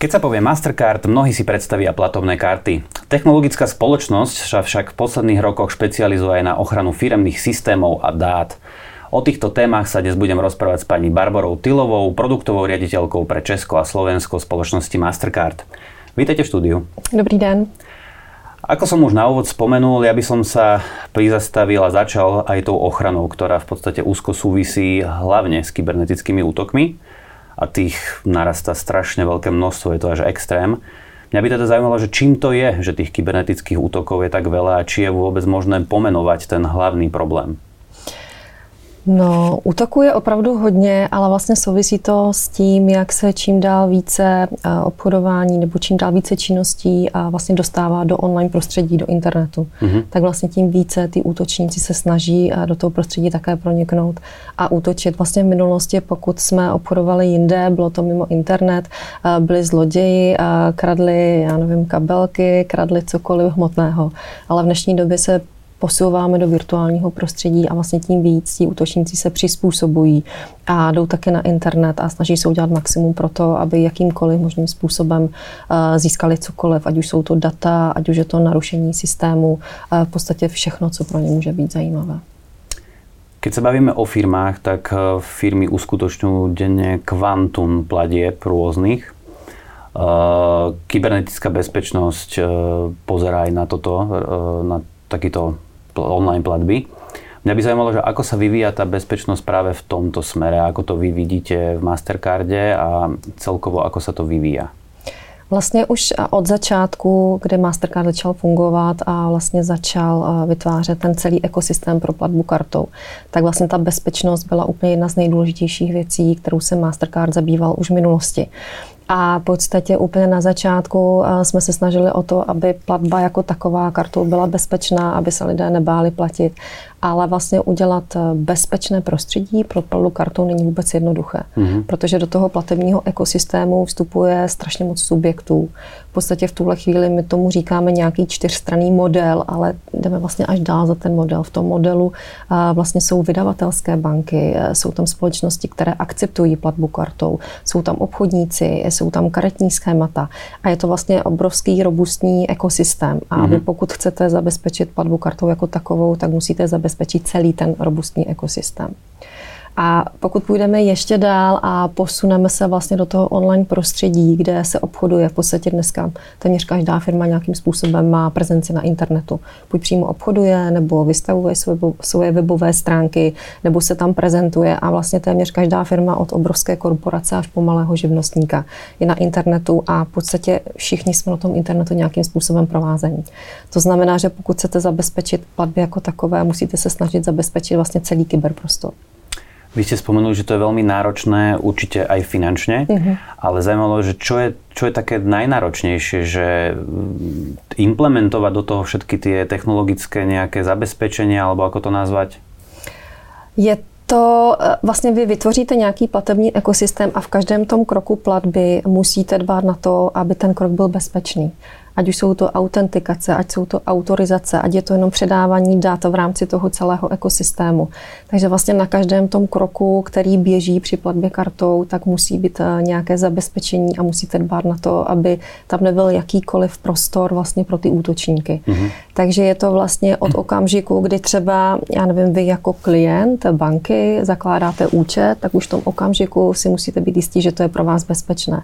Keď sa povie Mastercard, mnohí si predstavia platovné karty. Technologická spoločnosť sa však v posledných rokoch špecializuje aj na ochranu firemných systémov a dát. O týchto témach sa dnes budem rozprávať s pani Barborou Tylovou, produktovou riaditeľkou pre Česko a Slovensko spoločnosti Mastercard. Vítajte v štúdiu. Dobrý den. Ako som už na úvod spomenul, ja by som sa prizastavil a začal aj tou ochranou, ktorá v podstate úzko súvisí hlavne s kybernetickými útokmi a tých narastá strašne veľké množstvo, je to až extrém. Mňa by teda zaujímalo, že čím to je, že tých kybernetických útokov je tak veľa a či je vôbec možné pomenovať ten hlavný problém. No, útoků je opravdu hodně, ale vlastně souvisí to s tím, jak se čím dál více eh, obchodování nebo čím dál více činností a vlastně dostává do online prostředí, do internetu. Mm-hmm. Tak vlastně tím více ty útočníci se snaží eh, do toho prostředí také proniknout a útočit. Vlastně v minulosti, pokud jsme obchodovali jinde, bylo to mimo internet, eh, byli zloději, kradli, já nevím, kabelky, kradli cokoliv hmotného. Ale v dnešní době se posouváme do virtuálního prostředí a vlastně tím víc ti útočníci se přizpůsobují a jdou také na internet a snaží se udělat maximum pro to, aby jakýmkoliv možným způsobem eh, získali cokoliv, ať už jsou to data, ať už je to narušení systému, eh, v podstatě všechno, co pro ně může být zajímavé. Keď sa bavíme o firmách, tak eh, firmy uskutočňujú denne kvantum platieb rôznych. Kybernetická bezpečnosť pozerá aj na toto, na takýto online platby. Mňa by zaujímalo, že ako sa vyvíja tá bezpečnosť práve v tomto smere, ako to vy vidíte v Mastercarde a celkovo ako sa to vyvíja. Vlastně už od začátku, kdy Mastercard začal fungovat a vlastně začal vytvářet ten celý ekosystém pro platbu kartou, tak vlastně ta bezpečnost byla úplně jedna z nejdůležitějších věcí, kterou se Mastercard zabýval už v minulosti. A v podstatě úplně na začátku jsme se snažili o to, aby platba jako taková kartou byla bezpečná, aby se lidé nebáli platit ale vlastně udělat eh, bezpečné prostředí pro platbu kartou není vůbec jednoduché, mm-hmm. protože do toho platebního ekosystému vstupuje strašně moc subjektů. V podstatě v tuhle chvíli my tomu říkáme nějaký čtyřstranný model, ale jdeme vlastně až dál za ten model. V tom modelu eh, vlastně jsou vydavatelské banky, eh, jsou tam společnosti, které akceptují platbu kartou, jsou tam obchodníci, jsou tam karetní schémata a je to vlastně obrovský robustní ekosystém. A vy pokud chcete zabezpečit platbu kartou jako takovou, tak musíte zabezpečit celý ten robustní ekosystém. A pokud půjdeme ještě dál a posuneme se vlastně do toho online prostředí, kde se obchoduje v podstatě dneska téměř každá firma nějakým způsobem má prezenci na internetu. Buď přímo obchoduje, nebo vystavuje svoje webové stránky, nebo se tam prezentuje a vlastně téměř každá firma od obrovské korporace až po malého živnostníka je na internetu a v podstatě všichni jsme na tom internetu nějakým způsobem provázení. To znamená, že pokud chcete zabezpečit platby jako takové, musíte se snažit zabezpečit vlastně celý kyberprostor. Vy ste spomenuli, že to je veľmi náročné, určite aj finančne, uh-huh. ale zaujímalo, že čo je, čo je také najnáročnejšie, že mm, implementovať do toho všetky tie technologické nejaké zabezpečenia, alebo ako to nazvať? Je to e, vlastně vy vytvoříte nějaký platební ekosystém a v každém tom kroku platby musíte dbát na to, aby ten krok byl bezpečný ať už jsou to autentikace, ať jsou to autorizace, ať je to jenom předávání dat v rámci toho celého ekosystému. Takže vlastně na každém tom kroku, který běží při platbě kartou, tak musí být eh, nějaké zabezpečení a musíte dbát na to, aby tam nebyl jakýkoliv prostor vlastně pro ty útočníky. Mm-hmm. Takže je to vlastně od okamžiku, kdy třeba, já nevím, vy jako klient banky zakládáte účet, tak už v tom okamžiku si musíte být jistí, že to je pro vás bezpečné.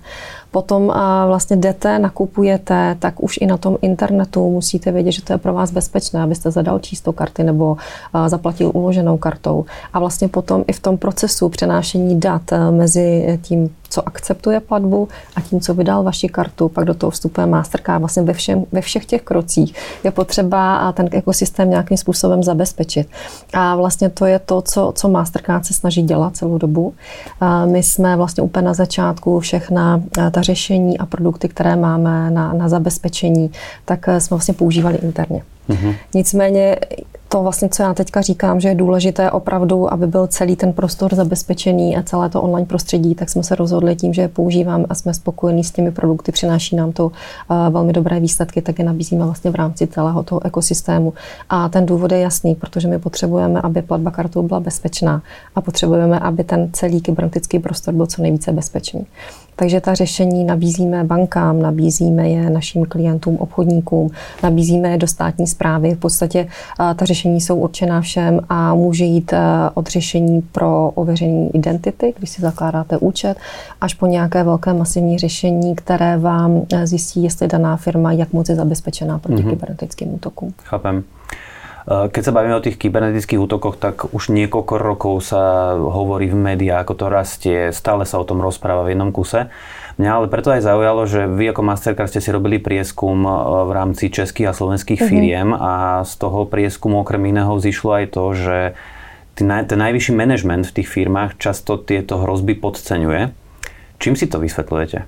Potom vlastně jdete, nakupujete, tak už i na tom internetu musíte vědět, že to je pro vás bezpečné, abyste zadal číslo karty nebo zaplatil uloženou kartou. A vlastně potom i v tom procesu přenášení dat mezi tím co akceptuje platbu a tím, co vydal vaši kartu, pak do toho vstupuje Mastercard. Vlastně ve, všem, ve všech těch krocích je potřeba ten ekosystém nějakým způsobem zabezpečit. A vlastně to je to, co, co Mastercard se snaží dělat celou dobu. My jsme vlastně úplně na začátku všechna ta řešení a produkty, které máme na, na zabezpečení, tak jsme vlastně používali interně. Mm-hmm. Nicméně to vlastně, co já teďka říkám, že je důležité opravdu, aby byl celý ten prostor zabezpečený a celé to online prostředí, tak jsme se rozhodli tím, že je používám a jsme spokojení s těmi produkty, přináší nám to uh, velmi dobré výsledky, tak je nabízíme vlastně v rámci celého toho ekosystému. A ten důvod je jasný, protože my potřebujeme, aby platba kartou byla bezpečná a potřebujeme, aby ten celý kybernetický prostor byl co nejvíce bezpečný. Takže ta řešení nabízíme bankám, nabízíme je našim klientům, obchodníkům, nabízíme je do státní zprávy. V podstatě ta řešení jsou určená všem a může jít od řešení pro ověření identity, když si zakládáte účet, až po nějaké velké masivní řešení, které vám zjistí, jestli daná firma jak moc je zabezpečená proti mm-hmm. kybernetickým útokům. Chápem. Eh, keď sa bavíme o tých kybernetických útokoch, tak už niekoľko rokov sa hovorí v médiách, ako to rastie, stále sa o tom rozpráva v jednom kuse. Mňa ale preto aj zaujalo, že vy ako Mastercard ste si robili prieskum eh, v rámci českých a slovenských mm-hmm. firiem a z toho prieskumu okrem iného zišlo aj to, že ten najvyšší manažment v tých firmách často tieto hrozby podceňuje. Čím si to vysvetľujete?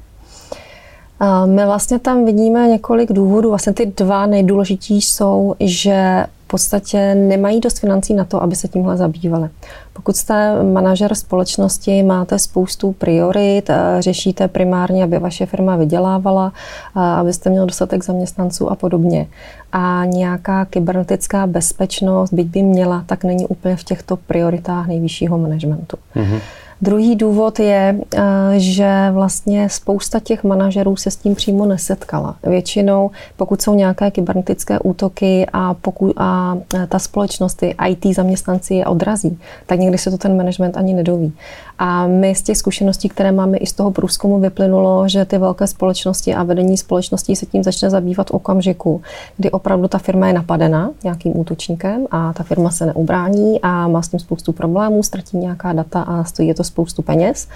My vlastně tam vidíme několik důvodů. Vlastně ty dva nejdůležitější jsou, že podstatě nemají dost financí na to, aby se tímhle zabývali. Pokud jste manažer společnosti, máte spoustu priorit, eh, řešíte primárně, aby vaše firma vydělávala, eh, abyste měl dostatek zaměstnanců a podobně. A nějaká kybernetická bezpečnost, byť by měla, tak není úplně v těchto prioritách nejvyššího managementu. Mm-hmm. Druhý důvod je, eh, že vlastně spousta těch manažerů se s tím přímo nesetkala. Většinou, pokud jsou nějaké kybernetické útoky a, pokud, a eh, ta společnost, ty IT zaměstnanci je odrazí, tak někdy se to ten management ani nedoví. A my z těch zkušeností, které máme i z toho průzkumu, vyplynulo, že ty velké společnosti a vedení společností se tím začne zabývat v okamžiku, kdy opravdu ta firma je napadena nějakým útočníkem a ta firma se neubrání a má s tím spoustu problémů, ztratí nějaká data a stojí je to spoustu peněz.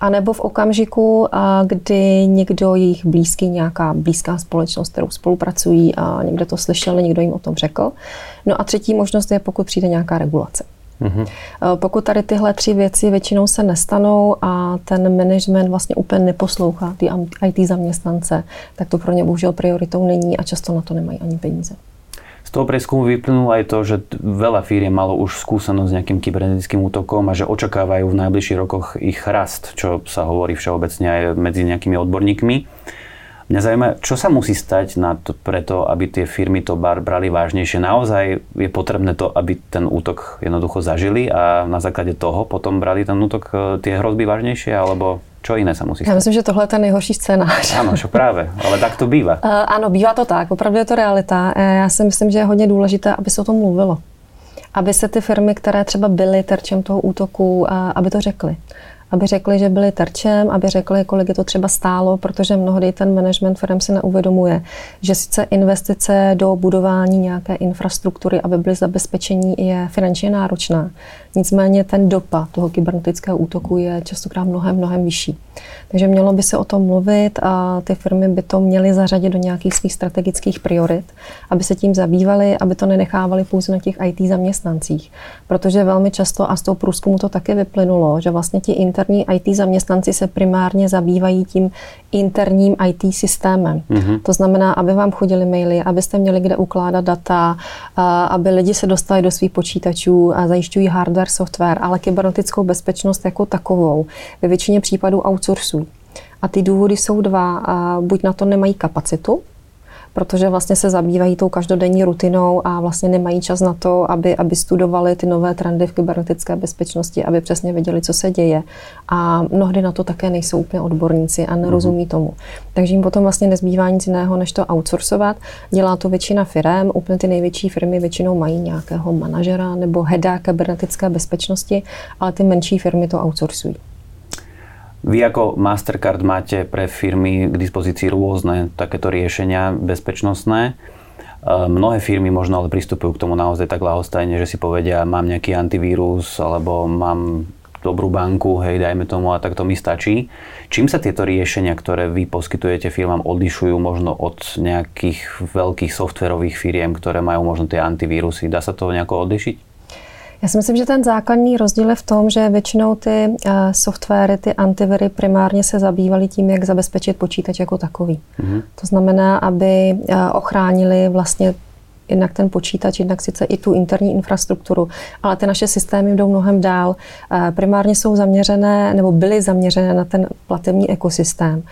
A nebo v okamžiku, kdy někdo jejich blízký, nějaká blízká společnost, kterou spolupracují a někde to slyšel, někdo jim o tom řekl. No a třetí možnost je, pokud přijde nějaká regulace. Mm-hmm. Pokud tady tyhle tři věci většinou se nestanou a ten management vlastně úplně neposlouchá ty IT zaměstnance, tak to pro ně bohužel prioritou není a často na to nemají ani peníze. Toho prieskumu vyplynulo aj to, že veľa firiem malo už skúsenosť s nejakým kybernetickým útokom a že očakávajú v najbližších rokoch ich rast, čo sa hovorí všeobecne aj medzi nejakými odborníkmi. Mňa zaujíma, čo sa musí stať na to, preto, aby tie firmy to bar brali vážnejšie. Naozaj je potrebné to, aby ten útok jednoducho zažili a na základe toho potom brali ten útok, e, tie hrozby vážnejšie, alebo čo jiné se musí stát? Já myslím, že tohle je ten nejhorší scénář. Ano, čo právě, ale tak to bývá. Uh, ano, bývá to tak, opravdu je to realita. E, já si myslím, že je hodně důležité, aby se o tom mluvilo. Aby se ty firmy, které třeba byly terčem toho útoku, aby to řekly aby řekli, že byli terčem, aby řekli, kolik je to třeba stálo, protože mnohdy ten management firm si neuvědomuje, že sice investice do budování nějaké infrastruktury, aby byly zabezpečení, je finančně náročná. Nicméně ten dopad toho kybernetického útoku je častokrát mnohem, mnohem vyšší. Takže mělo by se o tom mluvit a ty firmy by to měly zařadit do nějakých svých strategických priorit, aby se tím zabývali, aby to nenechávali pouze na těch IT zaměstnancích. Protože velmi často, a z toho průzkumu to také vyplynulo, že vlastně ti interní IT zaměstnanci se primárně zabývají tím interním IT systémem. Mm-hmm. To znamená, aby vám chodili maily, abyste měli kde ukládat data, aby lidi se dostali do svých počítačů a zajišťují hardware, software, ale kybernetickou bezpečnost jako takovou ve většině případů outsourcují. A ty důvody jsou dva. Buď na to nemají kapacitu, protože vlastně se zabývají tou každodenní rutinou a vlastně nemají čas na to, aby, aby studovali ty nové trendy v kybernetické bezpečnosti, aby přesně věděli, co se děje. A mnohdy na to také nejsou úplně odborníci a nerozumí tomu. Takže jim potom vlastně nezbývá nic jiného, než to outsourcovat. Dělá to většina firm, úplně ty největší firmy většinou mají nějakého manažera nebo heda kybernetické bezpečnosti, ale ty menší firmy to outsourcují. Vy ako Mastercard máte pre firmy k dispozícii rôzne takéto riešenia bezpečnostné. E, mnohé firmy možno ale pristupujú k tomu naozaj tak lahostajne, že si povedia, mám nejaký antivírus alebo mám dobrú banku, hej, dajme tomu a tak to mi stačí. Čím sa tieto riešenia, ktoré vy poskytujete firmám, odlišujú možno od nejakých veľkých softwarových firiem, ktoré majú možno tie antivírusy? Dá sa to nejako odlišiť? Já si myslím, že ten základní rozdíl je v tom, že většinou ty uh, softwary, ty antiviry primárně se zabývaly tím, jak zabezpečit počítač jako takový. Mm-hmm. To znamená, aby uh, ochránili vlastně jednak ten počítač, jednak sice i tu interní infrastrukturu, ale ty naše systémy jdou mnohem dál. Primárně jsou zaměřené nebo byly zaměřené na ten platební ekosystém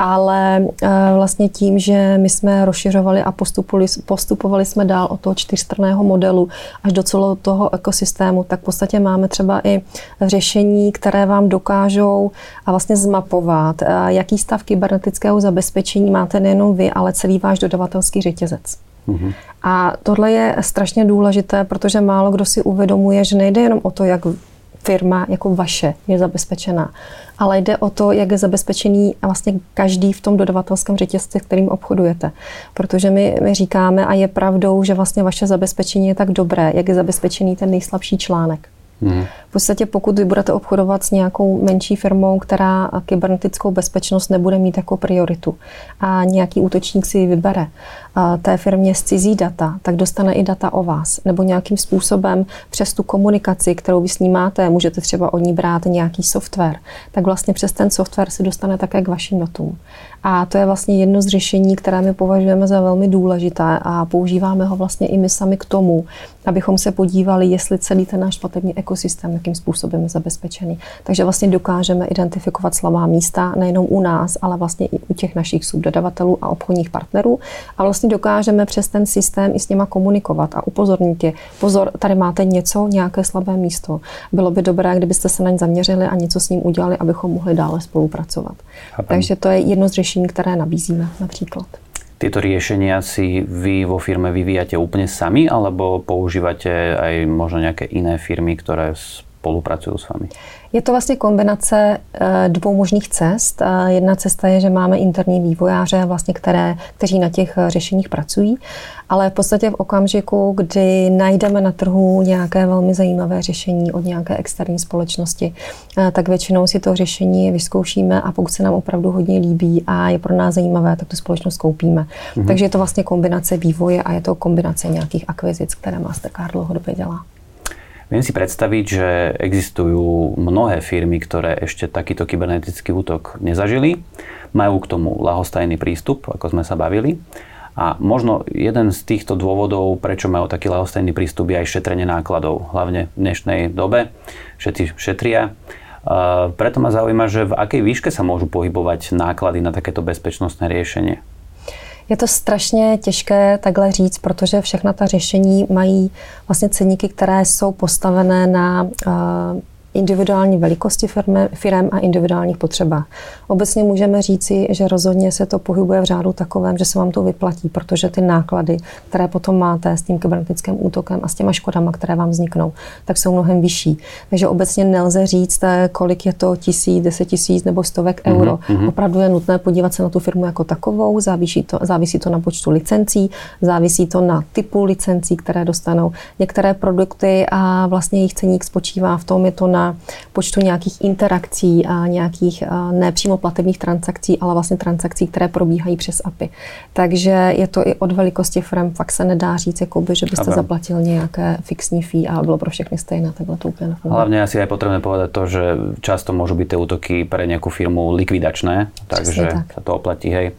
ale eh, vlastně tím, že my jsme rozšiřovali a postupovali, postupovali jsme dál od toho čtyřstrného modelu až do celého toho ekosystému, tak v podstatě máme třeba i řešení, které vám dokážou a vlastně zmapovat, eh, jaký stav kybernetického zabezpečení máte nejenom vy, ale celý váš dodavatelský řetězec. Mm-hmm. A tohle je strašně důležité, protože málo kdo si uvědomuje, že nejde jenom o to, jak firma jako vaše je zabezpečená, ale jde o to, jak je zabezpečený vlastně každý v tom dodavatelském řetězci, kterým obchodujete. Protože my, my říkáme, a je pravdou, že vlastně vaše zabezpečení je tak dobré, jak je zabezpečený ten nejslabší článek. Hmm. V podstatě pokud vy budete obchodovat s nějakou menší firmou, která kybernetickou bezpečnost nebude mít jako prioritu a nějaký útočník si ji vybere, té firmě cizí data, tak dostane i data o vás. Nebo nějakým způsobem přes tu komunikaci, kterou vy s ní máte, můžete třeba od ní brát nějaký software, tak vlastně přes ten software se dostane také k vašim datům. A to je vlastně jedno z řešení, které my považujeme za velmi důležité a používáme ho vlastně i my sami k tomu, abychom se podívali, jestli celý ten náš platební ekosystém, jakým způsobem je zabezpečený. Takže vlastně dokážeme identifikovat slabá místa nejenom u nás, ale vlastně i u těch našich subdodavatelů a obchodních partnerů. A vlastně dokážeme přes ten systém i s něma komunikovat a upozornit je. Pozor, tady máte něco, nějaké slabé místo. Bylo by dobré, kdybyste se na ně zaměřili a něco s ním udělali, abychom mohli dále spolupracovat. Chápem. Takže to je jedno z řešení, které nabízíme například. Tieto riešenia si vy vo firme vyvíjate úplne sami, alebo používate aj možno nejaké iné firmy, ktoré spolupracují s vámi? Je to vlastně kombinace eh, dvou možných cest. Eh, jedna cesta je, že máme interní vývojáře, vlastně, které, kteří na těch eh, řešeních pracují, ale v podstatě v okamžiku, kdy najdeme na trhu nějaké velmi zajímavé řešení od nějaké externí společnosti, tak většinou si to řešení vyzkoušíme a pokud se nám opravdu hodně líbí a je pro nás zajímavé, tak tu společnost koupíme. Mhm. Takže je to vlastně kombinace vývoje a je to kombinace nějakých akvizic, které Mastercard dlouhodobě dělá. Viem si predstaviť, že existujú mnohé firmy, ktoré ešte takýto kybernetický útok nezažili. Majú k tomu lahostajný prístup, ako sme sa bavili. A možno jeden z týchto dôvodov, prečo majú taký lahostajný prístup, je aj šetrenie nákladov, hlavne v dnešnej dobe. Všetci šetria. preto ma zaujíma, že v akej výške sa môžu pohybovať náklady na takéto bezpečnostné riešenie. Je to strašně těžké takhle říct, protože všechna ta řešení mají vlastně ceníky, které jsou postavené na uh, individuální velikosti firmy, firm a individuálních potřebách. Obecně můžeme říci, že rozhodně se to pohybuje v řádu takovém, že se vám to vyplatí, protože ty náklady, které potom máte s tím kybernetickým útokem a s těma škodama, které vám vzniknou, tak jsou mnohem vyšší. Takže obecně nelze říct, eh, kolik je to tisíc, deset tisíc nebo stovek mm-hmm. euro. Opravdu je nutné podívat se na tu firmu jako takovou, závisí to, závisí to na počtu licencí, závisí to na typu licencí, které dostanou. Některé produkty a vlastně jejich ceník spočívá v tom, je to na na počtu nějakých interakcí a nějakých nepřímo platebních transakcí, ale vlastně transakcí, které probíhají přes API. Takže je to i od velikosti firm, fakt se nedá říct, jakoby, že byste zaplatil nějaké fixní fee a bylo pro všechny stejné, takhle to úplně nefunguje. Hlavně asi je potřebné povedat to, že často můžou být ty útoky pro nějakou firmu likvidačné, takže tak. sa to oplatí, hej.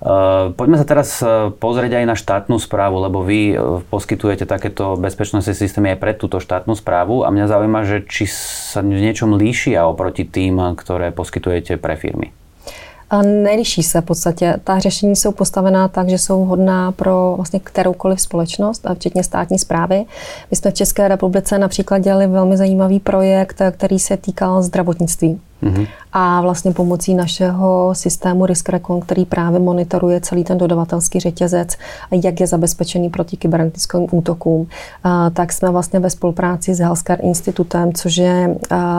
Eh, poďme sa teraz eh, pozrieť aj na štátnu správu, lebo vy eh, poskytujete takéto bezpečnostné systémy aj pre túto štátnu správu a mňa zaujíma, že či sa v niečom líšia oproti tým, ktoré poskytujete pre firmy. Neliší se v podstatě. Ta řešení jsou postavená tak, že jsou hodná pro vlastně kteroukoliv společnost, včetně státní zprávy. My jsme v České republice například dělali velmi zajímavý projekt, který se týkal zdravotnictví. Mm-hmm. A vlastně pomocí našeho systému RiskRecon, který právě monitoruje celý ten dodavatelský řetězec, jak je zabezpečený proti kybernetickým útokům, tak jsme vlastně ve spolupráci s Healthcare Institutem, což je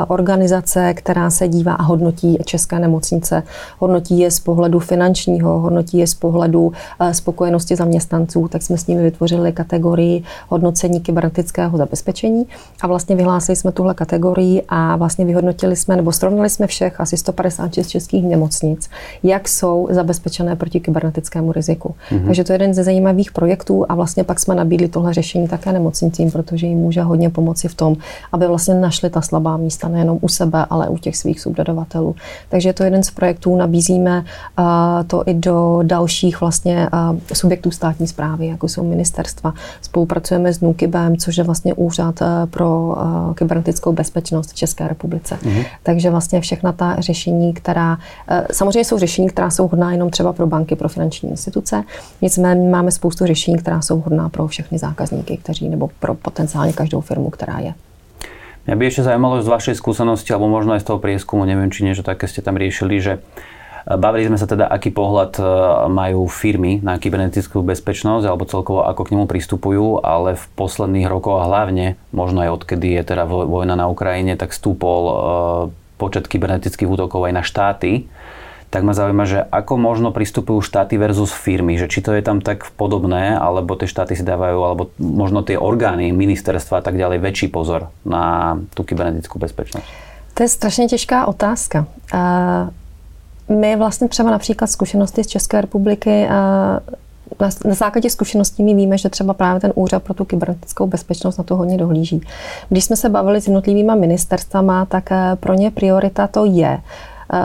organizace, která se dívá a hodnotí české nemocnice. Hodnotí je z pohledu finančního, hodnotí je z pohledu spokojenosti zaměstnanců, tak jsme s nimi vytvořili kategorii hodnocení kybernetického zabezpečení a vlastně vyhlásili jsme tuhle kategorii a vlastně vyhodnotili jsme nebo srovnali jsme všech asi 156 českých nemocnic, jak jsou zabezpečené proti kybernetickému riziku. Mm-hmm. Takže to je jeden ze zajímavých projektů a vlastně pak jsme nabídli tohle řešení také nemocnicím, protože jim může hodně pomoci v tom, aby vlastně našli ta slabá místa nejenom u sebe, ale u těch svých subdodavatelů. Takže je to jeden z projektů, nabízíme uh, to i do dalších vlastně uh, subjektů státní zprávy, jako jsou ministerstva. Spolupracujeme s NUKIBem, což je vlastně úřad uh, pro kybernetickou bezpečnost v České republice. Mm-hmm. Takže vlastně všechna ta řešení, která uh, samozřejmě jsou řešení, která jsou hodná jenom třeba pro banky, pro finanční instituce, nicméně máme spoustu řešení, která jsou hodná pro všechny zákazníky, kteří nebo pro potenciálně každou firmu, která je. Mňa by ešte zaujímalo z vašej skúsenosti, alebo možno aj z toho prieskumu, neviem, či niečo také ste tam riešili, že e, Bavili sme sa teda, aký pohľad e, majú firmy na kybernetickú bezpečnosť alebo celkovo ako k nemu pristupujú, ale v posledných rokoch a hlavne, možno aj odkedy je teda vojna na Ukrajine, tak stúpol počet kybernetických útokov aj na štáty tak ma zaujíma, že ako možno pristupujú štáty versus firmy, že či to je tam tak podobné, alebo tie štáty si dávajú, alebo možno tie orgány, ministerstva a tak ďalej väčší pozor na tu kybernetickú bezpečnosť. To je strašně těžká otázka. My vlastně třeba například zkušenosti z České republiky na základě zkušeností my víme, že třeba právě ten úřad pro tu kybernetickou bezpečnost na to hodně dohlíží. Když jsme se bavili s jednotlivými ministerstvama, tak eh, pro ně priorita to je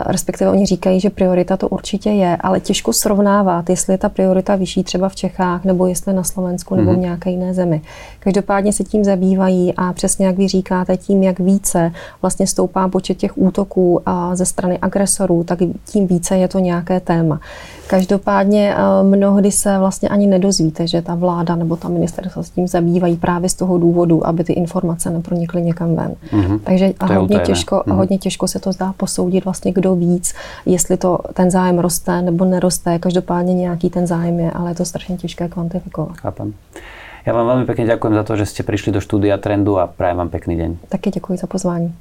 respektive oni říkají, že priorita to určitě je, ale těžko srovnávat, jestli je ta priorita vyšší třeba v Čechách, nebo jestli na Slovensku, nebo v mhm. nějaké jiné zemi. Každopádně se tím zabývají a přesně jak vy říkáte, tím, jak více vlastně stoupá počet těch útoků ze strany agresorů, tak tím více je to nějaké téma. Každopádně eh, mnohdy se vlastně ani nedozvíte, že ta vláda nebo ta ministerstva s tím zabývají právě z toho důvodu, aby ty informace nepronikly někam ven. Mm-hmm. Takže a hodně, těžko, mm-hmm. hodně těžko se to zdá posoudit vlastně kdo víc, jestli to ten zájem roste nebo neroste. Každopádně nějaký ten zájem je, ale je to strašně těžké kvantifikovat. Chápem. Já vám velmi pěkně děkuji za to, že jste přišli do studia Trendu a prajem vám pěkný den. Taky děkuji za pozvání.